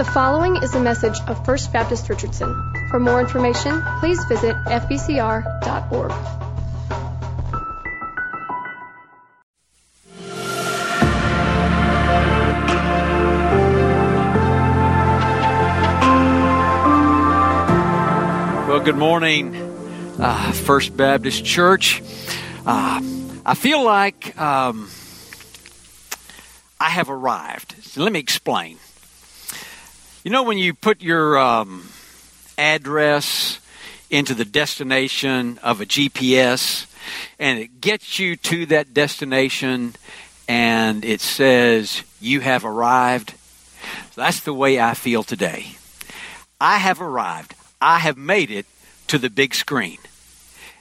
The following is a message of First Baptist Richardson. For more information, please visit fbcr.org. Well, good morning, uh, First Baptist Church. Uh, I feel like um, I have arrived. So let me explain. You know, when you put your um, address into the destination of a GPS and it gets you to that destination and it says you have arrived, that's the way I feel today. I have arrived. I have made it to the big screen.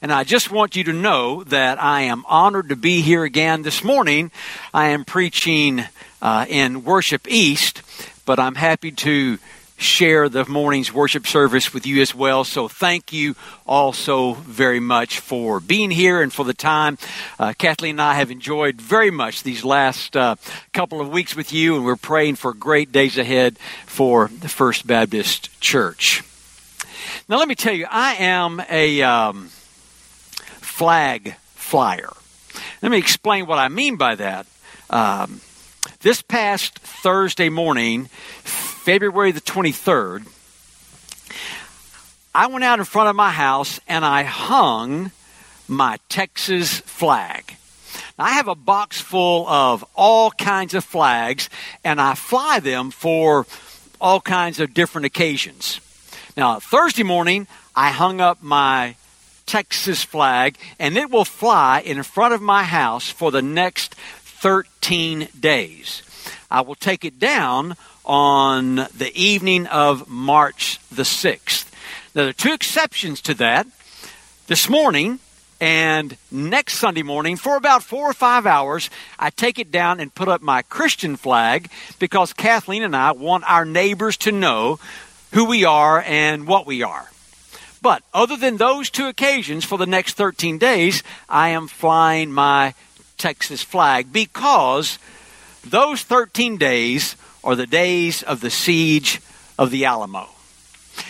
And I just want you to know that I am honored to be here again this morning. I am preaching uh, in Worship East, but I'm happy to share the morning's worship service with you as well. So thank you all so very much for being here and for the time. Uh, Kathleen and I have enjoyed very much these last uh, couple of weeks with you, and we're praying for great days ahead for the First Baptist Church. Now, let me tell you, I am a um, flag flyer. Let me explain what I mean by that. Um, this past Thursday morning, February the 23rd, I went out in front of my house and I hung my Texas flag. Now, I have a box full of all kinds of flags and I fly them for all kinds of different occasions. Now, Thursday morning, I hung up my Texas flag and it will fly in front of my house for the next 13 days. I will take it down on the evening of March the 6th. Now, there are two exceptions to that. This morning and next Sunday morning, for about four or five hours, I take it down and put up my Christian flag because Kathleen and I want our neighbors to know who we are and what we are. But other than those two occasions for the next 13 days, I am flying my Texas flag because those 13 days are the days of the siege of the Alamo.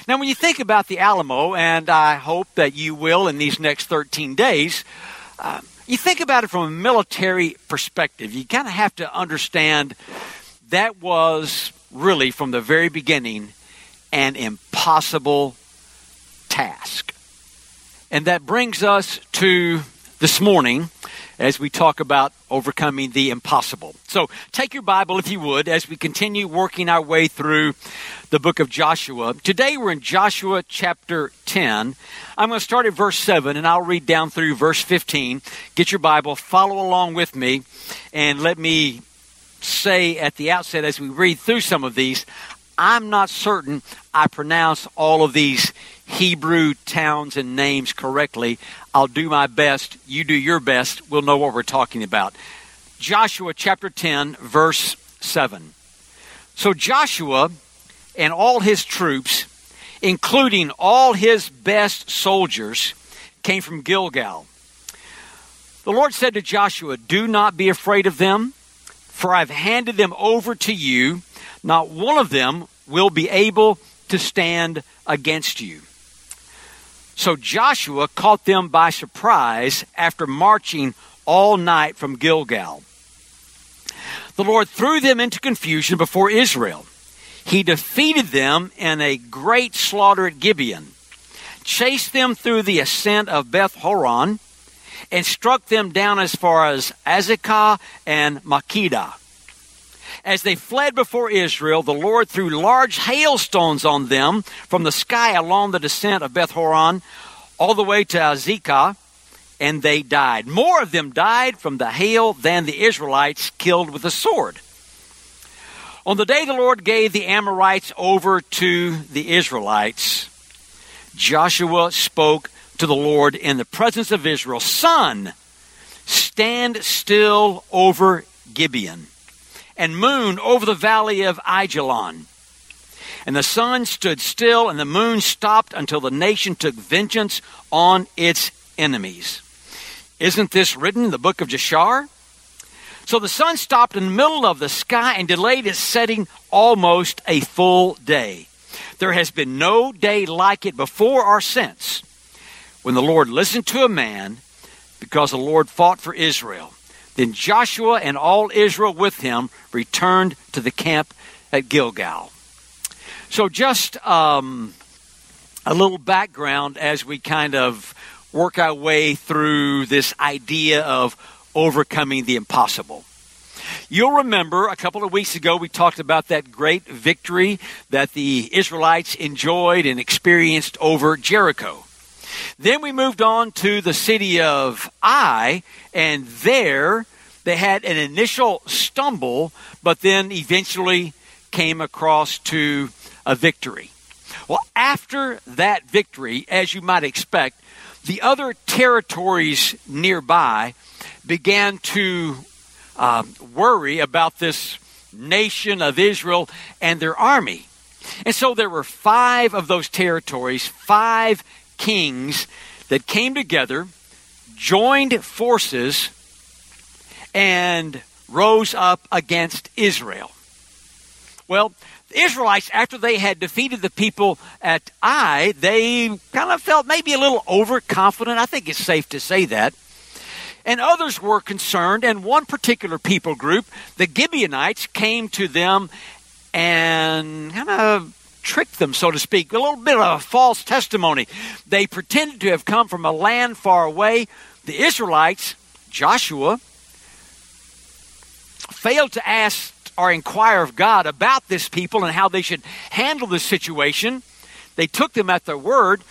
Now, when you think about the Alamo, and I hope that you will in these next 13 days, uh, you think about it from a military perspective. You kind of have to understand that was really, from the very beginning, an impossible task. And that brings us to this morning as we talk about overcoming the impossible. So take your Bible, if you would, as we continue working our way through the book of Joshua. Today we're in Joshua chapter 10. I'm going to start at verse 7 and I'll read down through verse 15. Get your Bible, follow along with me, and let me say at the outset as we read through some of these, I'm not certain I pronounce all of these Hebrew towns and names correctly. I'll do my best. You do your best. We'll know what we're talking about. Joshua chapter 10, verse 7. So Joshua and all his troops, including all his best soldiers, came from Gilgal. The Lord said to Joshua, Do not be afraid of them, for I've handed them over to you. Not one of them will be able to stand against you. So Joshua caught them by surprise after marching all night from Gilgal. The Lord threw them into confusion before Israel. He defeated them in a great slaughter at Gibeon, chased them through the ascent of Beth Horon, and struck them down as far as Azekah and Makkedah. As they fled before Israel, the Lord threw large hailstones on them from the sky along the descent of Beth Horon all the way to Azekah, and they died. More of them died from the hail than the Israelites killed with the sword. On the day the Lord gave the Amorites over to the Israelites, Joshua spoke to the Lord in the presence of Israel Sun, stand still over Gibeon and moon over the valley of Ajalon. And the sun stood still, and the moon stopped until the nation took vengeance on its enemies. Isn't this written in the book of Jashar? So the sun stopped in the middle of the sky and delayed its setting almost a full day. There has been no day like it before or since when the Lord listened to a man because the Lord fought for Israel. Then Joshua and all Israel with him returned to the camp at Gilgal. So, just um, a little background as we kind of work our way through this idea of overcoming the impossible. You'll remember a couple of weeks ago we talked about that great victory that the Israelites enjoyed and experienced over Jericho. Then we moved on to the city of Ai, and there they had an initial stumble, but then eventually came across to a victory. Well, after that victory, as you might expect, the other territories nearby began to uh, worry about this nation of Israel and their army. And so there were five of those territories, five kings that came together, joined forces, and rose up against Israel. Well, the Israelites, after they had defeated the people at Ai, they kind of felt maybe a little overconfident. I think it's safe to say that. And others were concerned, and one particular people group, the Gibeonites, came to them and kind of tricked them, so to speak, a little bit of a false testimony. They pretended to have come from a land far away. The Israelites, Joshua, failed to ask or inquire of God about this people and how they should handle this situation. They took them at their word.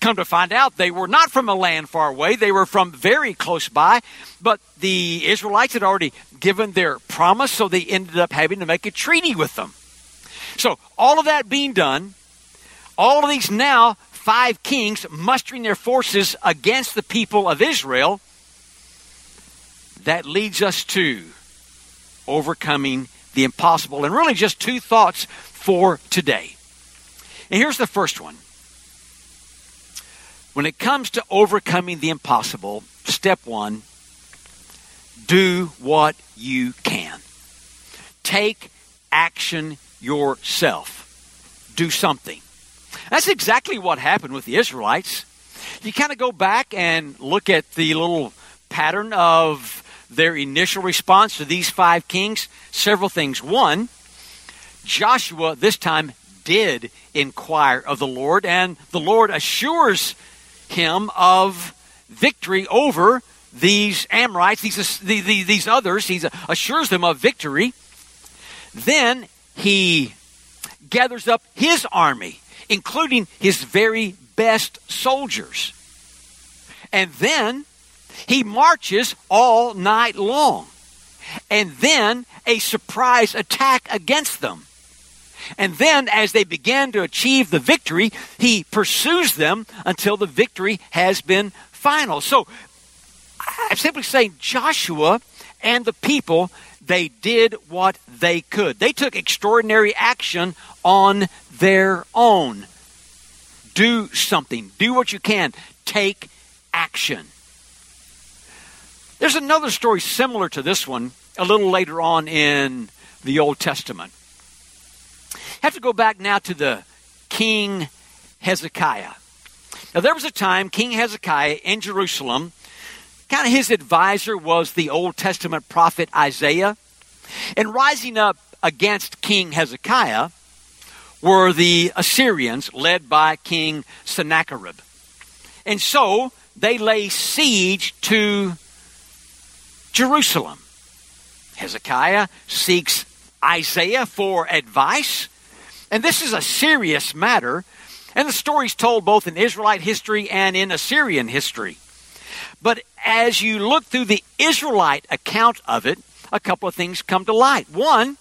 Come to find out, they were not from a land far away. They were from very close by. But the Israelites had already given their promise, so they ended up having to make a treaty with them. So, all of that being done, all of these now five kings mustering their forces against the people of Israel, that leads us to overcoming the impossible. And really, just two thoughts for today. And here's the first one. When it comes to overcoming the impossible, step one do what you can. Take action yourself. Do something. That's exactly what happened with the Israelites. You kind of go back and look at the little pattern of their initial response to these five kings. Several things. One, Joshua this time did inquire of the Lord, and the Lord assures him of victory over these Amorites, these, these others. He assures them of victory. Then he gathers up his army, including his very best soldiers. And then he marches all night long. And then a surprise attack against them. And then, as they begin to achieve the victory, he pursues them until the victory has been final. So, I'm simply saying Joshua and the people they did what they could. They took extraordinary action on their own. Do something. Do what you can. Take action. There's another story similar to this one a little later on in the Old Testament. have to go back now to the King Hezekiah. Now, there was a time King Hezekiah in Jerusalem kind of his advisor was the Old Testament prophet Isaiah. And rising up against King Hezekiah were the Assyrians led by King Sennacherib. And so they lay siege to Jerusalem. Hezekiah seeks Isaiah for advice. And this is a serious matter. And the story is told both in Israelite history and in Assyrian history. But as you look through the Israelite account of it, a couple of things come to light. One,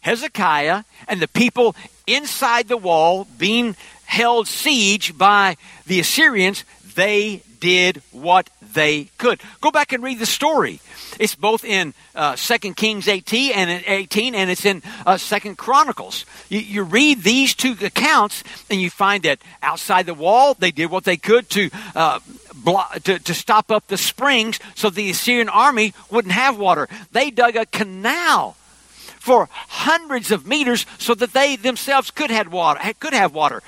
Hezekiah and the people inside the wall being held siege by the Assyrians, they did what they could. Go back and read the story. It's both in uh, 2 Kings 18 and 18, and it's in uh, 2 Chronicles. You, you, read these two accounts, and you find that outside the wall, they did what they could to uh, to, to stop up the springs so the Assyrian army wouldn't have water. They dug a canal for hundreds of meters so that they themselves could have water. Could have water.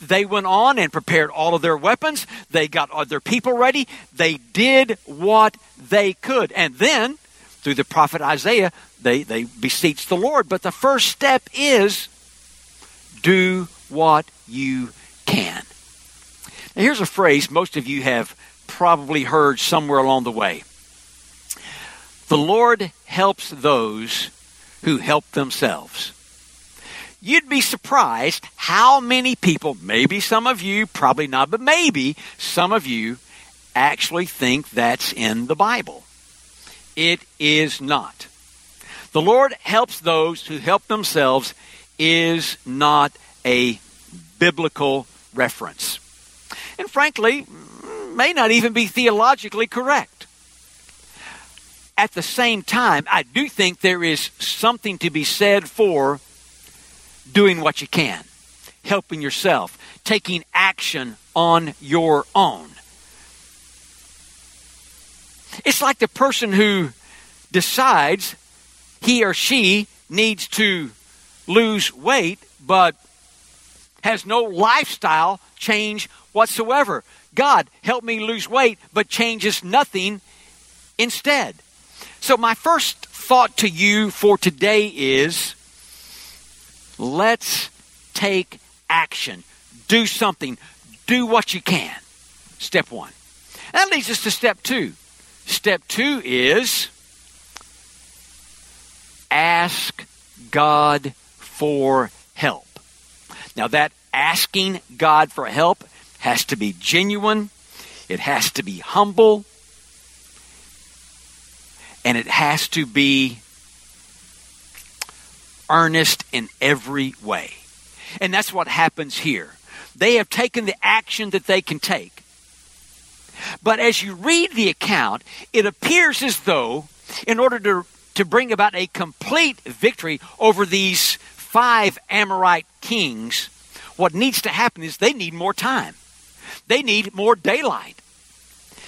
They went on and prepared all of their weapons. They got their people ready. They did what they could. And then, through the prophet Isaiah, they, they beseech the Lord. But the first step is do what you can. Now, here's a phrase most of you have probably heard somewhere along the way The Lord helps those who help themselves. You'd be surprised how many people, maybe some of you, probably not, but maybe some of you actually think that's in the Bible. It is not. The Lord helps those who help themselves is not a biblical reference. And frankly, may not even be theologically correct. At the same time, I do think there is something to be said for doing what you can, helping yourself, taking action on your own. It's like the person who decides he or she needs to lose weight, but has no lifestyle change whatsoever. God, help me lose weight, but changes nothing instead. So, my first thought to you for today is let's take action. Do something. Do what you can. Step one. That leads us to step two. Step two is ask God for help. Now, that asking God for help has to be genuine, it has to be humble, and it has to be earnest in every way. And that's what happens here. They have taken the action that they can take. But as you read the account, it appears as though, in order to to bring about a complete victory over these five Amorite kings, what needs to happen is they need more time. They need more daylight.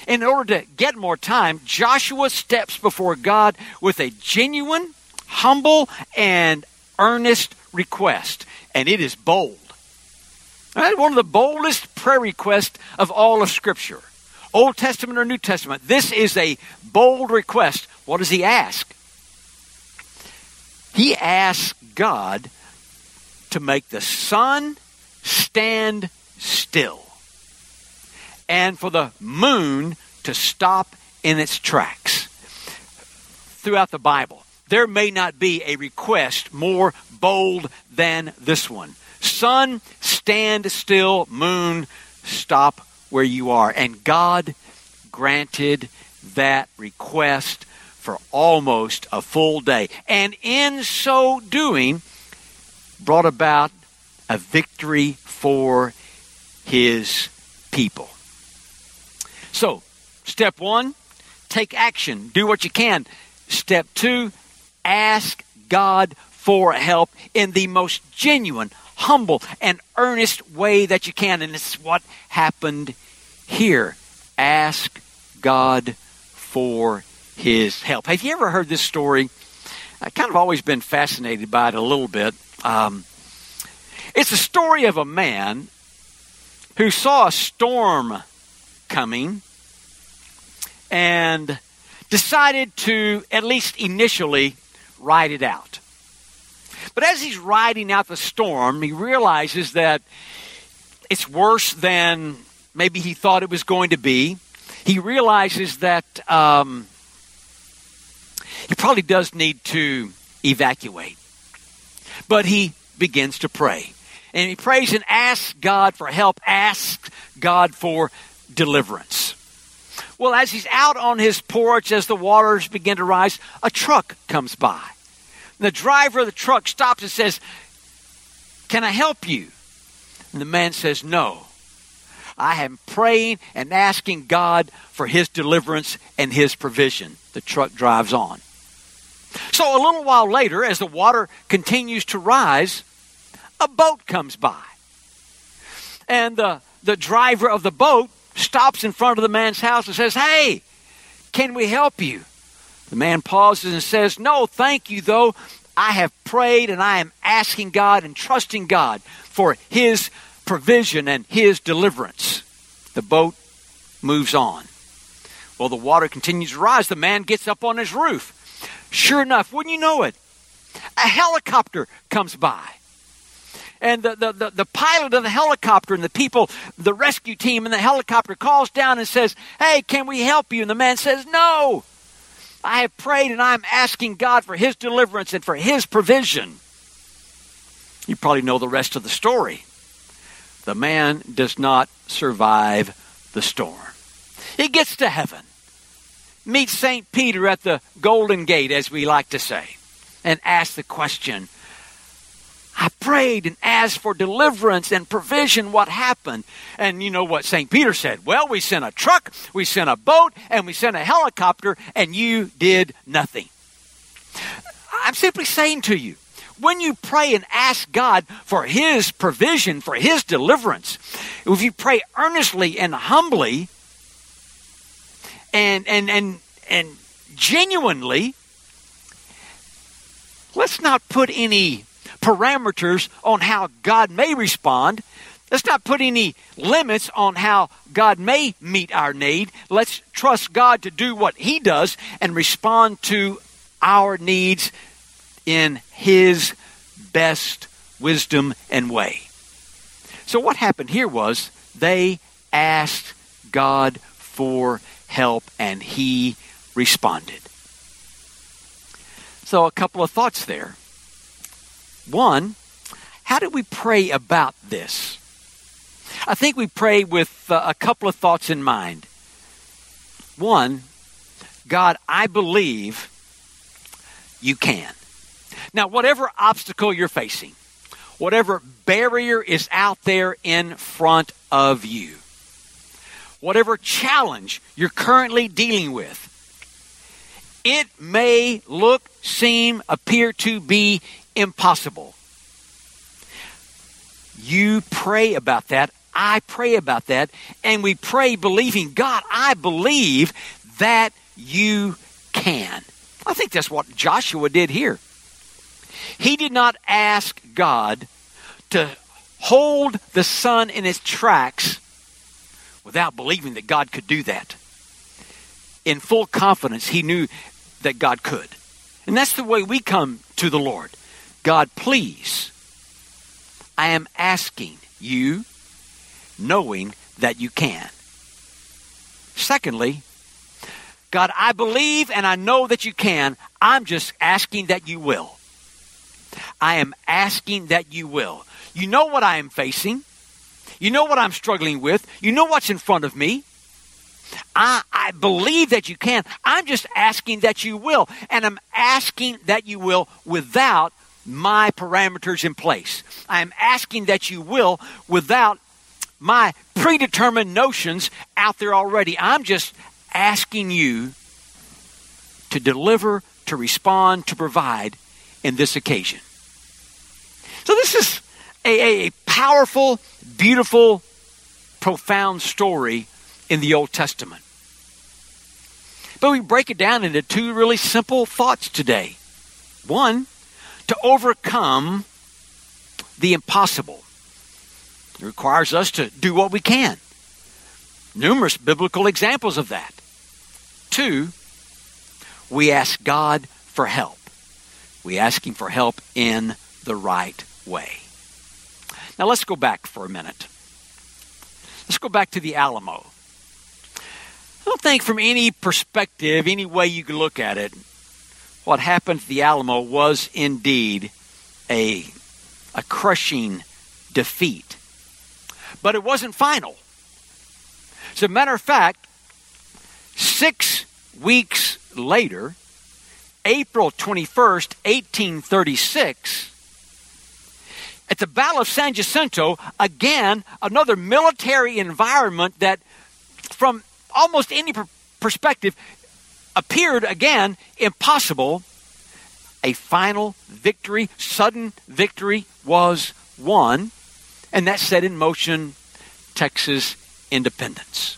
In order to get more time, Joshua steps before God with a genuine, humble, and earnest request. And it is bold. Right? One of the boldest prayer requests of all of Scripture. Old Testament or New Testament. This is a bold request. What does he ask? He asks God to make the sun stand still and for the moon to stop in its tracks. Throughout the Bible, there may not be a request more bold than this one. Sun, stand still, moon, stop where you are. And God granted that request for almost a full day. And in so doing, brought about a victory for his people. So, step one, take action, do what you can. Step two, ask God for help in the most genuine, humble, and earnest way that you can. And it's what happened here. Ask God for his help. Have you ever heard this story? I've kind of always been fascinated by it a little bit. Um, it's a story of a man who saw a storm coming and decided to, at least initially, ride it out. But as he's riding out the storm, he realizes that it's worse than maybe he thought it was going to be. He realizes that um, he probably does need to evacuate. But he begins to pray. And he prays and asks God for help, asks God for deliverance. Well, as he's out on his porch, as the waters begin to rise, a truck comes by. The driver of the truck stops and says, Can I help you? And the man says, No. I am praying and asking God for his deliverance and his provision. The truck drives on. So a little while later, as the water continues to rise, a boat comes by. And the, the driver of the boat stops in front of the man's house and says, Hey, can we help you? The man pauses and says, No, thank you, though. I have prayed and I am asking God and trusting God for His provision and His deliverance. The boat moves on. Well, the water continues to rise. The man gets up on his roof. Sure enough, wouldn't you know it? A helicopter comes by. And the, the, the, the, pilot of the helicopter and the people, the rescue team in the helicopter calls down and says, Hey, can we help you? And the man says, No. I have prayed and I'm asking God for his deliverance and for his provision. You probably know the rest of the story. The man does not survive the storm. He gets to heaven, meets St. Peter at the Golden Gate, as we like to say, and asks the question I prayed and asked for deliverance and provision. What happened? And you know what St. Peter said? Well, we sent a truck, we sent a boat, and we sent a helicopter, and you did nothing. I'm simply saying to you, when you pray and ask God for His provision, for His deliverance, if you pray earnestly and humbly and and and and genuinely, let's not put any parameters on how God may respond. Let's not put any limits on how God may meet our need. Let's trust God to do what He does and respond to our needs in His best wisdom and way. So, what happened here was they asked God for help and He responded. So, a couple of thoughts there. One, how do we pray about this? I think we pray with uh, a couple of thoughts in mind. One, God, I believe you can. Now, whatever obstacle you're facing, whatever barrier is out there in front of you, whatever challenge you're currently dealing with, it may look, seem, appear to be impossible. You pray about that. I pray about that. And we pray believing, God, I believe that you can. I think that's what Joshua did here. He did not ask God to hold the sun in its tracks without believing that God could do that. In full confidence, he knew that God could. And that's the way we come to the Lord. God, please, I am asking you, knowing that you can. Secondly, God, I believe and I know that you can. I'm just asking that you will. I am asking that you will. You know what I am facing. You know what I'm struggling with. You know what's in front of me. I, I believe that you can. I'm just asking that you will. And I'm asking that you will without my parameters in place. I am asking that you will without my predetermined notions out there already. I'm just asking you to deliver, to respond, to provide in this occasion. So, this is a, a, powerful, beautiful, profound story in the Old Testament. But we break it down into two really simple thoughts today. One, to overcome the impossible. It requires us to do what we can. Numerous biblical examples of that. Two, we ask God for help. We ask Him for help in the right way. Now let's go back for a minute. Let's go back to the Alamo. I don't think from any perspective, any way you can look at it, what happened to the Alamo was indeed a, a crushing defeat. But it wasn't final. As a matter of fact, six weeks later, April 21st, 1836, at the Battle of San Jacinto, again, another military environment that, from almost any perspective, appeared again impossible, a final victory, sudden victory was won, and that set in motion Texas independence.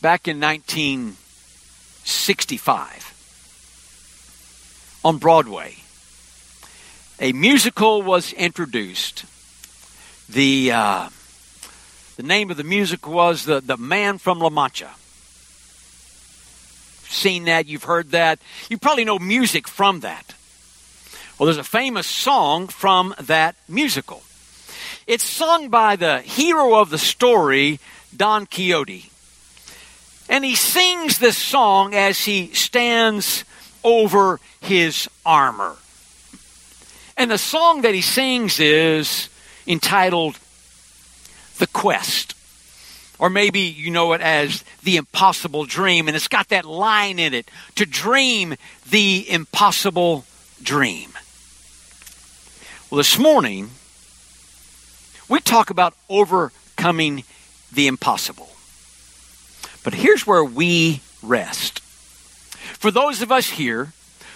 Back in 1965, on Broadway, a musical was introduced. The uh, the name of the music was the, the Man from La Mancha. Seen that, you've heard that. You probably know music from that. Well, there's a famous song from that musical. It's sung by the hero of the story, Don Quixote. And he sings this song as he stands over his armor. And the song that he sings is entitled The Quest. Or maybe you know it as The Impossible Dream, and it's got that line in it to dream the impossible dream. Well, this morning, we talk about overcoming the impossible. But here's where we rest. For those of us here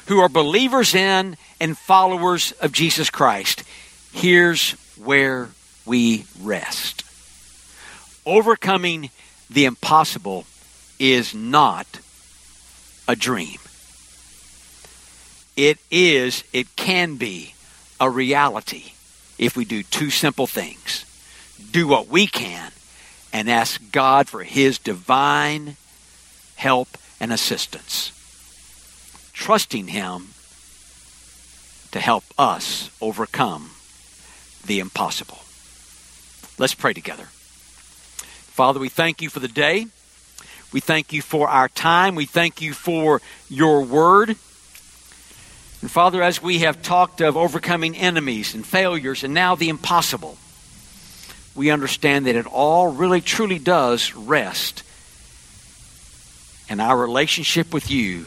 who are believers in and followers of Jesus Christ, here's where we rest. Overcoming the impossible is not a dream. It is, it can be a reality if we do two simple things do what we can and ask God for His divine help and assistance, trusting Him to help us overcome the impossible. Let's pray together. Father, we thank you for the day. We thank you for our time. We thank you for your word. And Father, as we have talked of overcoming enemies and failures and now the impossible, we understand that it all really truly does rest in our relationship with you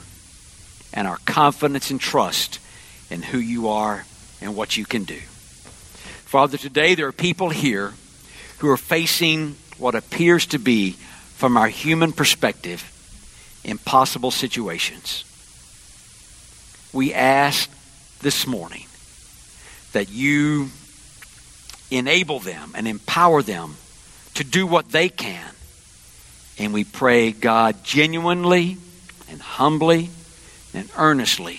and our confidence and trust in who you are and what you can do. Father, today there are people here who are facing what appears to be, from our human perspective, impossible situations. We ask this morning that you enable them and empower them to do what they can. And we pray, God, genuinely and humbly and earnestly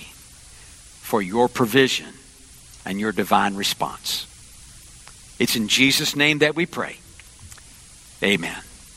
for your provision and your divine response. It's in Jesus' name that we pray. Amen.